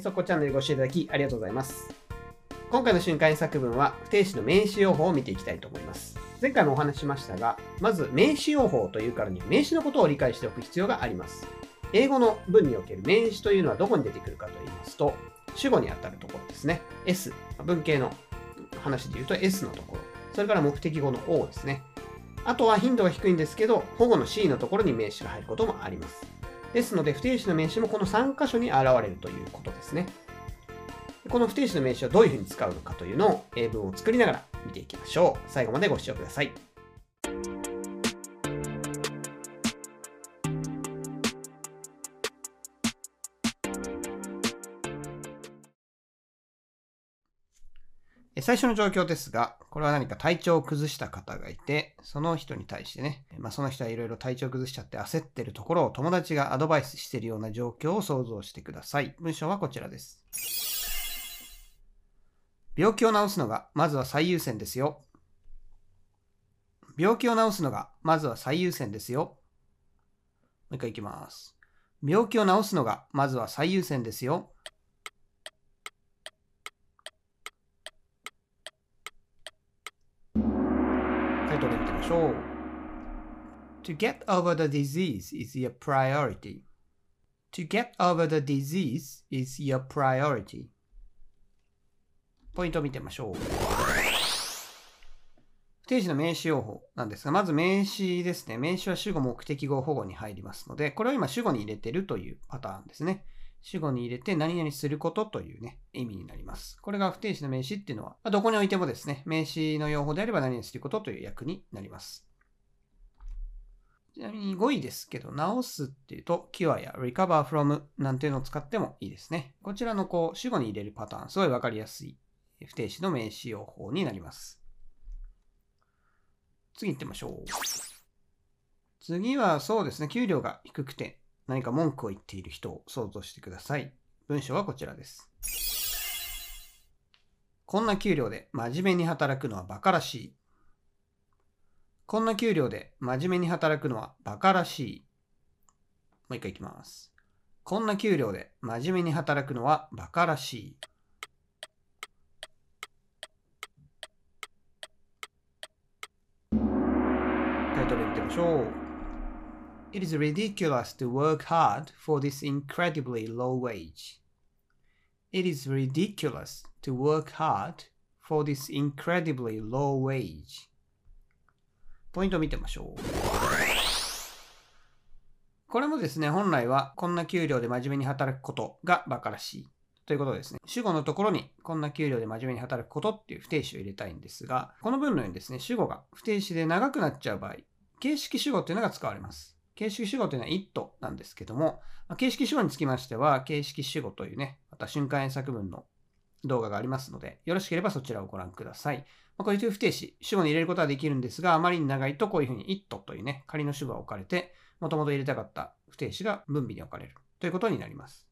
そこチャンネルご視聴いただきありがとうございます。今回の瞬間作文は不定詞の名詞用法を見ていきたいと思います。前回もお話ししましたが、まず名詞用法というからには名詞のことを理解しておく必要があります。英語の文における名詞というのはどこに出てくるかと言いますと、主語にあたるところですね。S。文系の話で言うと S のところ。それから目的語の O ですね。あとは頻度が低いんですけど、保護の C のところに名詞が入ることもあります。ですので、不定詞の名詞もこの3箇所に現れるということですね。この不定詞の名詞をどういうふうに使うのかというのを英文を作りながら見ていきましょう。最後までご視聴ください。最初の状況ですが、これは何か体調を崩した方がいて、その人に対してね、まあ、その人はいろいろ体調を崩しちゃって焦ってるところを友達がアドバイスしてるような状況を想像してください。文章はこちらです。病気を治すのがまずは最優先ですよ。病気を治すのがまずは最優先ですよ。もう一回いきます。病気を治すのがまずは最優先ですよ。タイトル見てみましょう。To get over the disease is your priority. To get over the disease is your priority. ポイントを見てみましょう。不定詞の名詞用法なんですが、まず名詞ですね。名詞は主語、目的語、保護に入りますので、これを今主語に入れてるというパターンですね。主語に入れて何々することというね、意味になります。これが不定詞の名詞っていうのは、どこにおいてもですね、名詞の用法であれば何々することという役になります。ちなみに5位ですけど、直すっていうと、cure や recover from なんていうのを使ってもいいですね。こちらのこう、主語に入れるパターン、すごいわかりやすい不定詞の名詞用法になります。次行ってみましょう。次はそうですね、給料が低くて何か文句を言っている人を想像してください。文章はこちらです。こんな給料で真面目に働くのは馬鹿らしい。こんな給料で真面目に働くのは馬鹿らしい。もう一回いきます。こんな給料で真面目に働くのは馬鹿らしい。タイトル見てみましょう。It is ridiculous to work hard for this incredibly low wage. It is ridiculous to work hard for this incredibly low wage. ポイントを見てみましょう。これもですね、本来はこんな給料で真面目に働くことが馬鹿らしいということですね。主語のところにこんな給料で真面目に働くことっていう不定詞を入れたいんですが、この文のようにですね、主語が不定詞で長くなっちゃう場合、形式主語っていうのが使われます。形式主語というのは it なんですけども、形式主語につきましては、形式主語というね、また瞬間英作文の動画がありますので、よろしければそちらをご覧ください。まあ、こういう不定詞、主語に入れることはできるんですが、あまりに長いとこういうふうに it というね、仮の主語が置かれて、もともと入れたかった不定詞が分尾に置かれるということになります。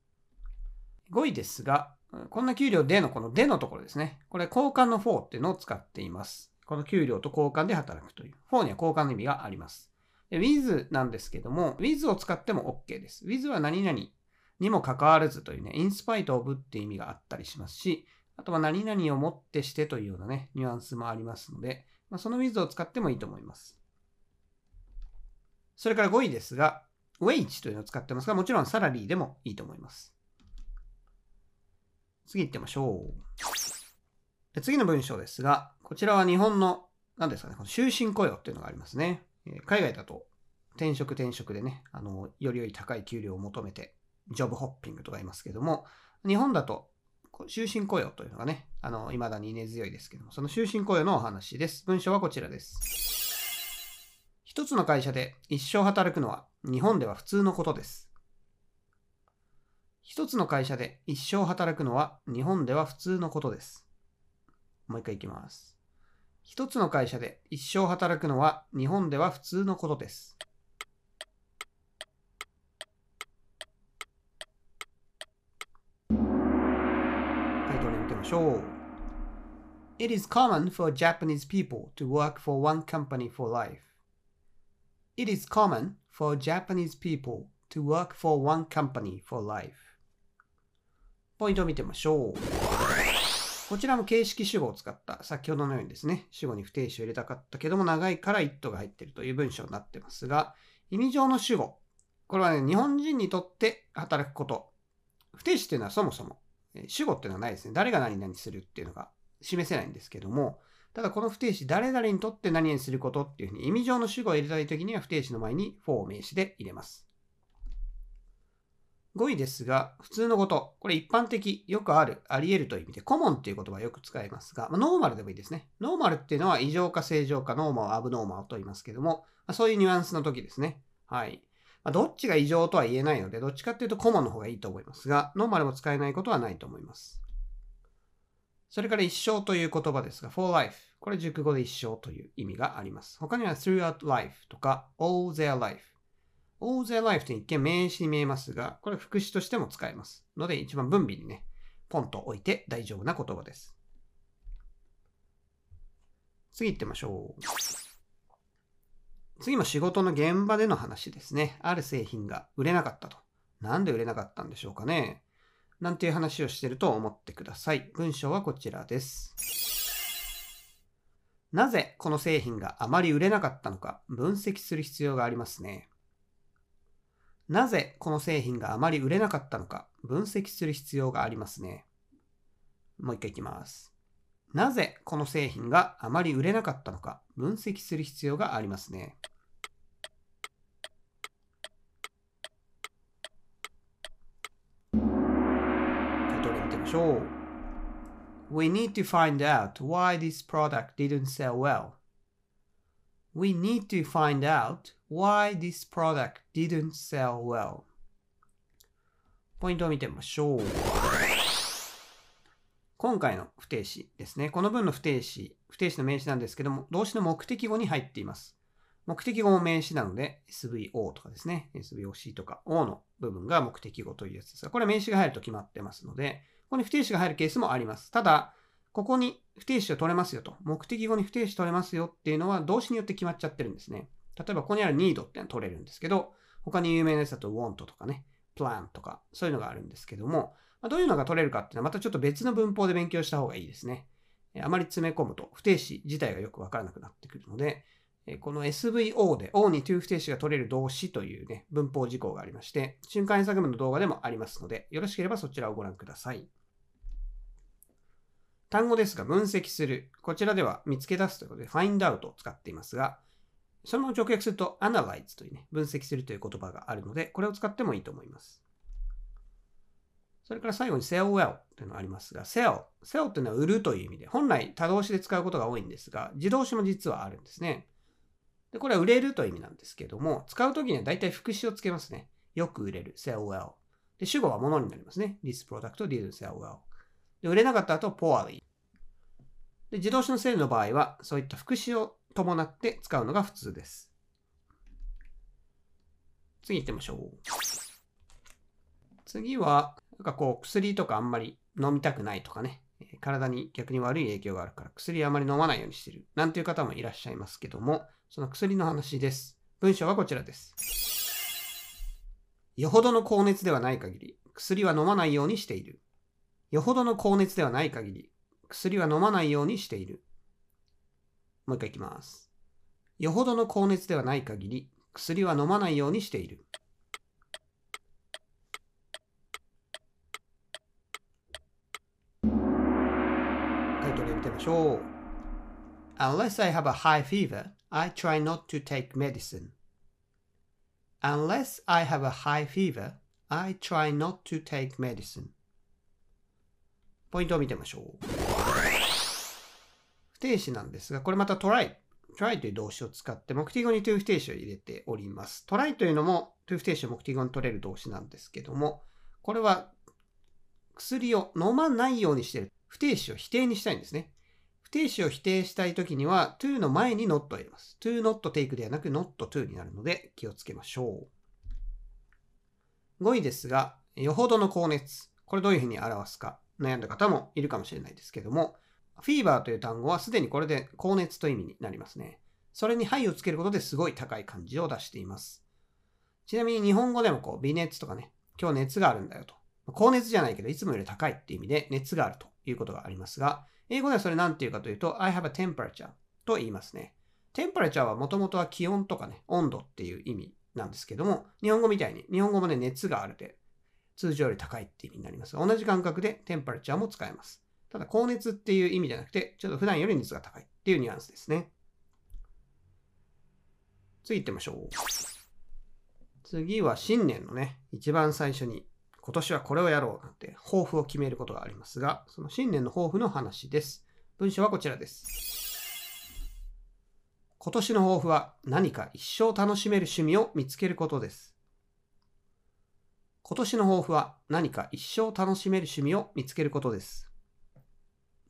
5位ですが、こんな給料でのこのでのところですね。これ交換の for っていうのを使っています。この給料と交換で働くという。for には交換の意味があります。With なんですけども、with を使っても OK です。with は何々にも関わらずというね、in spite of っていう意味があったりしますし、あとは何々をもってしてというようなね、ニュアンスもありますので、まあ、その with を使ってもいいと思います。それから5位ですが、wage というのを使ってますが、もちろんサラリーでもいいと思います。次行ってみましょう。次の文章ですが、こちらは日本の、何ですかね、この終身雇用っていうのがありますね。海外だと転職転職でね、あの、よりより高い給料を求めて、ジョブホッピングとか言いますけども、日本だと、終身雇用というのがね、あの、未だに根強いですけども、その終身雇用のお話です。文章はこちらです。一つの会社で一生働くのは日本では普通のことです。一つの会社で一生働くのは日本では普通のことです。もう一回いきます。一つの会社で一生働くのは日本では普通のことです。タイトル見てみましょう。It is common for Japanese people to work for one company for life. It is common for Japanese people to work for one company for life. ポイントを見てみましょう。こちらも形式主語を使った先ほどのようにですね、主語に不定詞を入れたかったけども長いから it が入っているという文章になってますが、意味上の主語。これはね、日本人にとって働くこと。不定詞っていうのはそもそも主語っていうのはないですね。誰が何々するっていうのが示せないんですけども、ただこの不定詞、誰々にとって何々することっていうふうに意味上の主語を入れたいときには不定詞の前に for 名詞で入れます。5位ですが、普通のこと。これ一般的、よくある、あり得るという意味で、コモンっていう言葉をよく使いますが、まあ、ノーマルでもいいですね。ノーマルっていうのは異常か正常か、ノーマル、アブノーマルと言いますけども、まあ、そういうニュアンスの時ですね。はい。まあ、どっちが異常とは言えないので、どっちかっていうとコモンの方がいいと思いますが、ノーマルも使えないことはないと思います。それから一生という言葉ですが、for life。これ熟語で一生という意味があります。他には throughout life とか all their life。All their life って一見名詞に見えますが、これ副詞としても使えます。ので一番分尾にね、ポンと置いて大丈夫な言葉です。次行ってみましょう。次も仕事の現場での話ですね。ある製品が売れなかったと。なんで売れなかったんでしょうかね。なんていう話をしてると思ってください。文章はこちらです。なぜこの製品があまり売れなかったのか分析する必要がありますね。なぜこの製品があまり売れなかったのか分析する必要がありますね。もう一回いきます。なぜこの製品があまり売れなかったのか分析する必要がありますね。後で見てましょう。We need to find out why this product didn't sell well. We need to find out why this product didn't sell well? ポイントを見てみましょう。今回の不定詞ですね。この文の不定詞、不定詞の名詞なんですけども、動詞の目的語に入っています。目的語も名詞なので、SVO とかですね、SVOC とか O の部分が目的語というやつですが、これは名詞が入ると決まってますので、ここに不定詞が入るケースもあります。ただ、ここに不定詞を取れますよと。目的語に不定詞取れますよっていうのは動詞によって決まっちゃってるんですね。例えばここにある need ってのは取れるんですけど、他に有名なやつだと want とかね、plan とか、そういうのがあるんですけども、まあ、どういうのが取れるかっていうのはまたちょっと別の文法で勉強した方がいいですね。あまり詰め込むと不定詞自体がよくわからなくなってくるので、この SVO で O に to 不定詞が取れる動詞というね、文法事項がありまして、瞬間演作文の動画でもありますので、よろしければそちらをご覧ください。単語ですが、分析する。こちらでは見つけ出すということで、find out を使っていますが、そのまま直訳すると analyze というね、分析するという言葉があるので、これを使ってもいいと思います。それから最後に sell well というのがありますが、sell。sell というのは売るという意味で、本来多動詞で使うことが多いんですが、自動詞も実はあるんですね。で、これは売れるという意味なんですけども、使うときには大体副詞をつけますね。よく売れる。sell well。で、主語は物になりますね。This product didn't sell well。で、売れなかった後、poorly。で、自動詞のセルの場合は、そういった副詞を伴って使うのが普通です。次行ってみましょう。次は、なんかこう、薬とかあんまり飲みたくないとかね、体に逆に悪い影響があるから薬あまり飲まないようにしてる。なんていう方もいらっしゃいますけども、その薬の話です。文章はこちらです。よほどの高熱ではない限り、薬は飲まないようにしている。よほどの高熱ではない限り、薬は飲まないようにしている。もう一回いきます。よほどの高熱ではない限り、薬は飲まないようにしている。タイトル見てみましょう。Unless I have a high fever, I try not to take medicine. Unless I have a high fever, I try not to take medicine. ポイントを見てみましょう。定詞なんですが、これまた try。try という動詞を使って目的語に to 不定詞を入れております。try というのも to 不定詞を目的語に取れる動詞なんですけども、これは薬を飲まないようにしている。不定詞を否定にしたいんですね。不定詞を否定したいときには to の前に not を入れます。to not take ではなく not to になるので気をつけましょう。5位ですが、よほどの高熱。これどういうふうに表すか悩んだ方もいるかもしれないですけども、フィーバーという単語はすでにこれで高熱という意味になりますね。それにはいをつけることですごい高い感じを出しています。ちなみに日本語でもこう微熱とかね、今日熱があるんだよと。高熱じゃないけど、いつもより高いっていう意味で熱があるということがありますが、英語ではそれ何て言うかというと、I have a temperature と言いますね。temperature はもともとは気温とかね、温度っていう意味なんですけども、日本語みたいに、日本語もね、熱があるで、通常より高いって意味になりますが、同じ感覚で temperature も使えます。ただ、高熱っていう意味じゃなくて、ちょっと普段より熱が高いっていうニュアンスですね。次行ってみましょう。次は新年のね、一番最初に今年はこれをやろうなんて抱負を決めることがありますが、その新年の抱負の話です。文章はこちらです。今年の抱負は何か一生楽しめる趣味を見つけることです。今年の抱負は何か一生楽しめる趣味を見つけることです。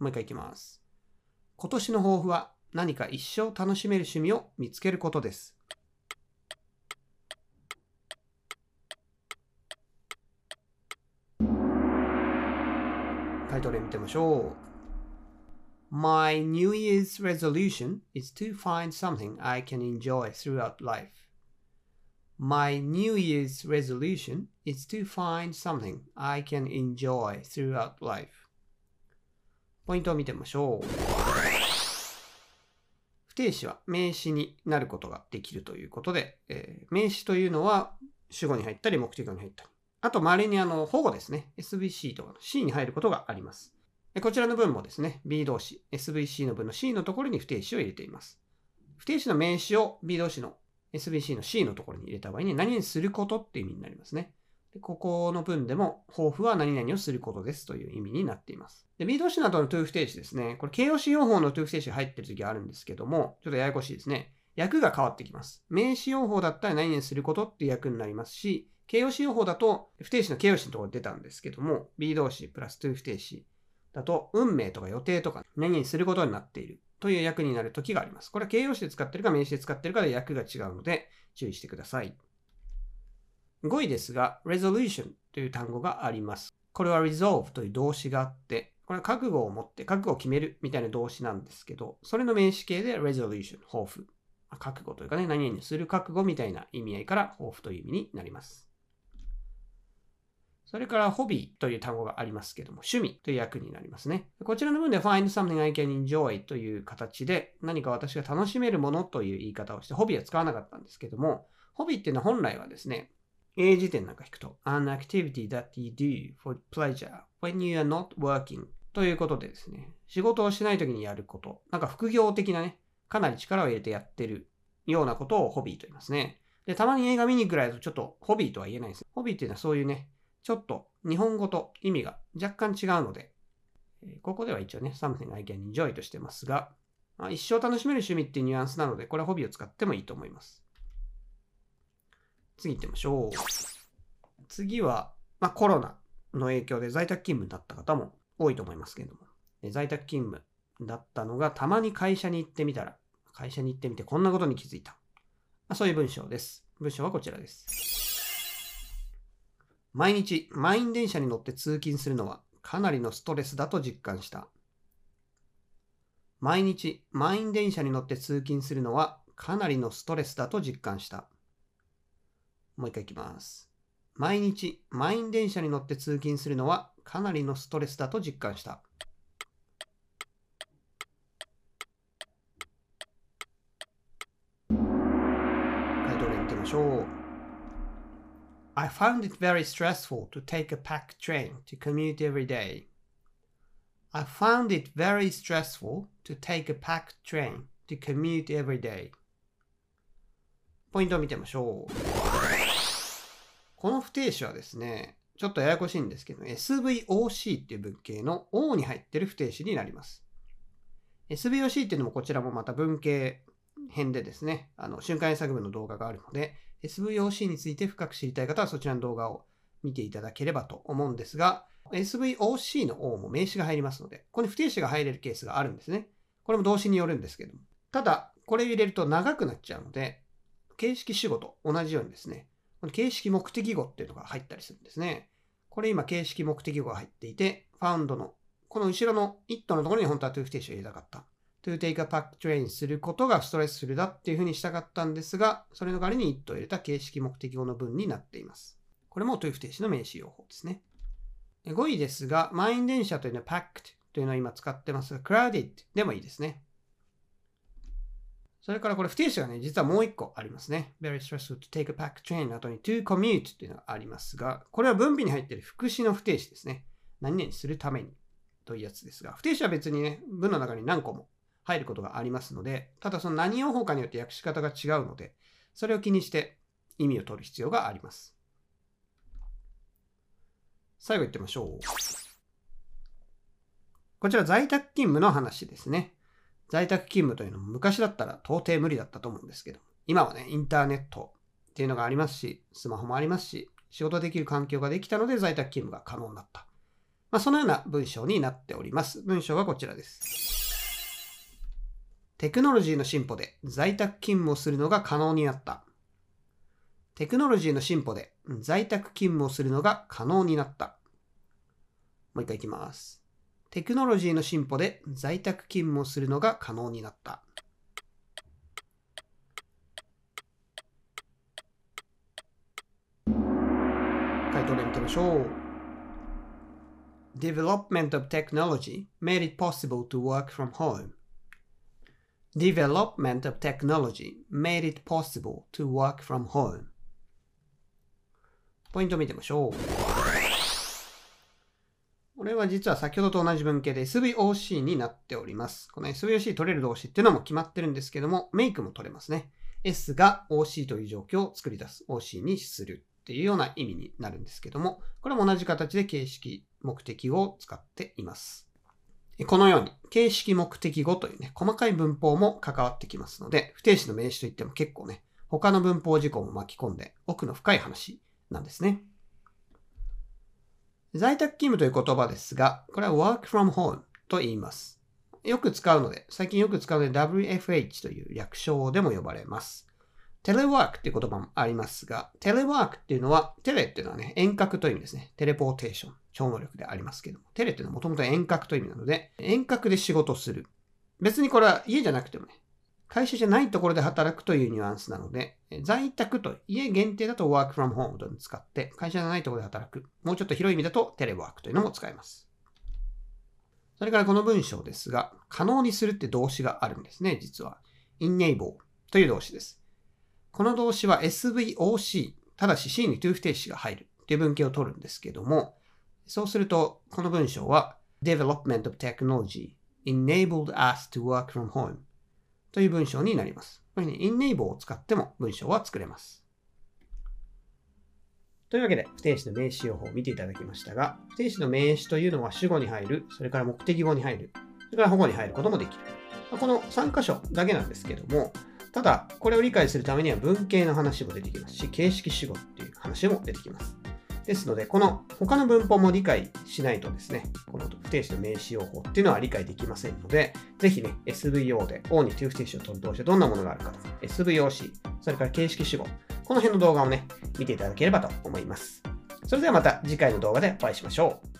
もう一回いきます。今年の抱負は何か一生楽しめる趣味を見つけることです。タイトル見てみましょう。My New Year's resolution is to find something I can enjoy throughout life. My New Year's resolution is to find something I can enjoy throughout life. ポイントを見てみましょう。不定詞は名詞になることができるということで、えー、名詞というのは主語に入ったり目的語に入ったり。あと、周りにあの、保護ですね。SVC とかの C に入ることがあります。こちらの文もですね、B 動詞、SVC の文の C のところに不定詞を入れています。不定詞の名詞を B 動詞の SVC の C のところに入れた場合に何々することっていう意味になりますね。でここの文でも、抱負は何々をすることですという意味になっています。で、B 動詞などの to 不定詞ですね。これ形容詞用法の to 不定詞入ってる時があるんですけども、ちょっとややこしいですね。訳が変わってきます。名詞用法だったら何々することっていう訳になりますし、形容詞用法だと、不定詞の形容詞のところ出たんですけども、B 動詞プラス to 不定詞だと、運命とか予定とか何々することになっているという訳になる時があります。これは形容詞で使ってるか名詞で使ってるかで訳が違うので注意してください。5位ですが、resolution という単語があります。これは resolve という動詞があって、これは覚悟を持って覚悟を決めるみたいな動詞なんですけど、それの名詞形で resolution、抱負。覚悟というかね、何々する覚悟みたいな意味合いから抱負という意味になります。それからホビーという単語がありますけども、趣味という訳になりますね。こちらの文で find something I can enjoy という形で何か私が楽しめるものという言い方をしてホビーは使わなかったんですけども、ホビーっていうのは本来はですね、英辞典なんか引くと an activity that you do for pleasure when you are not working ということでですね、仕事をしない時にやること、なんか副業的なね、かなり力を入れてやってるようなことをホビーと言いますね。で、たまに映画見に行くぐらいだとちょっとホビーとは言えないです。ホビーっていうのはそういうね、ちょっと日本語と意味が若干違うので、ここでは一応ね、something I can enjoy としてますが、まあ、一生楽しめる趣味っていうニュアンスなので、これはホビーを使ってもいいと思います。次行ってみましょう。次は、まあ、コロナの影響で在宅勤務になった方も多いと思いますけれども、在宅勤務だったのがたまに会社に行ってみたら、会社に行ってみてこんなことに気づいた。まあ、そういう文章です。文章はこちらです。毎日満員電車に乗って通勤するのはかなりのストレスだと実感した。毎日満員電車に乗って通勤するのはかなりのストレスだと実感した。もう一回いきます。毎日満員電車に乗って通勤するのはかなりのストレスだと実感した。回答例見てみましょう。I found it very stressful to take a packed train to commute every day. I found it very stressful to take a packed train to commute every day. ポイントを見てみましょう。この不定詞はですね、ちょっとややこしいんですけど、SVOC っていう文型の O に入ってる不定詞になります。SVOC っていうのもこちらもまた文型編でですね、あの瞬間演作文の動画があるので、SVOC について深く知りたい方はそちらの動画を見ていただければと思うんですが、SVOC の O も名詞が入りますので、ここに不定詞が入れるケースがあるんですね。これも動詞によるんですけども。ただ、これ入れると長くなっちゃうので、形式主語と同じようにですね、この形式目的語っていうのが入ったりするんですね。これ今形式目的語が入っていて、found のこの後ろの it のところに本当は to 不定詞を入れたかった。to take a pack train することがストレスフルだっていうふうにしたかったんですが、それの代わりに it を入れた形式目的語の文になっています。これも to 不定詞の名詞用法ですね。5位ですが、満員電車というのは packed というのを今使ってますが、crowded でもいいですね。それからこれ不定詞がね、実はもう一個ありますね。very stressful to take a pack train の後に to commute というのがありますが、これは分尾に入っている副詞の不定詞ですね。何々するためにというやつですが、不定詞は別にね、文の中に何個も入ることがありますので、ただその何用法かによって訳し方が違うので、それを気にして意味を取る必要があります。最後行ってみましょう。こちら在宅勤務の話ですね。在宅勤務というのも昔だったら到底無理だったと思うんですけど、今はね、インターネットっていうのがありますし、スマホもありますし、仕事できる環境ができたので在宅勤務が可能になった。まあ、そのような文章になっております。文章はこちらです。テクノロジーの進歩で在宅勤務をするのが可能になった。テクノロジーの進歩で在宅勤務をするのが可能になった。もう一回いきます。テクノロジーの進歩で在宅勤務をするのが可能になった。回答例見てみましょう。Development of technology made it possible to work from home. Development of technology made it possible to work from home. ポイント見てみましょう。これは実は先ほどと同じ文型で SVOC になっております。この SVOC 取れる動詞っていうのも決まってるんですけども、メイクも取れますね。S が OC という状況を作り出す。OC にするっていうような意味になるんですけども、これも同じ形で形式、目的語を使っています。このように、形式目的語というね、細かい文法も関わってきますので、不定詞の名詞といっても結構ね、他の文法事項も巻き込んで奥の深い話なんですね。在宅勤務という言葉ですが、これは work from home と言います。よく使うので、最近よく使うので WFH という略称でも呼ばれます。テレワークっていう言葉もありますが、テレワークっていうのは、テレっていうのはね、遠隔という意味ですね。テレポーテーション、超能力でありますけども、テレっていうのはもともと遠隔という意味なので、遠隔で仕事する。別にこれは家じゃなくてもね、会社じゃないところで働くというニュアンスなので、在宅と家限定だと work from home と使って、会社じゃないところで働く。もうちょっと広い意味だとテレワークというのも使えます。それからこの文章ですが、可能にするって動詞があるんですね、実は。enable という動詞です。この動詞は SVOC、ただし C に to 不定詞が入るという文型を取るんですけども、そうすると、この文章は Development of technology enabled us to work from home という文章になります。これに enable を使っても文章は作れます。というわけで、不定詞の名詞用法を見ていただきましたが、不定詞の名詞というのは主語に入る、それから目的語に入る、それから保護に入ることもできる。この3箇所だけなんですけども、ただ、これを理解するためには文系の話も出てきますし、形式主語っていう話も出てきます。ですので、この他の文法も理解しないとですね、この不定詞の名詞用法っていうのは理解できませんので、ぜひね、SVO で O に to 不定詞を取る動詞はどんなものがあるかと、SVOC、それから形式主語、この辺の動画をね、見ていただければと思います。それではまた次回の動画でお会いしましょう。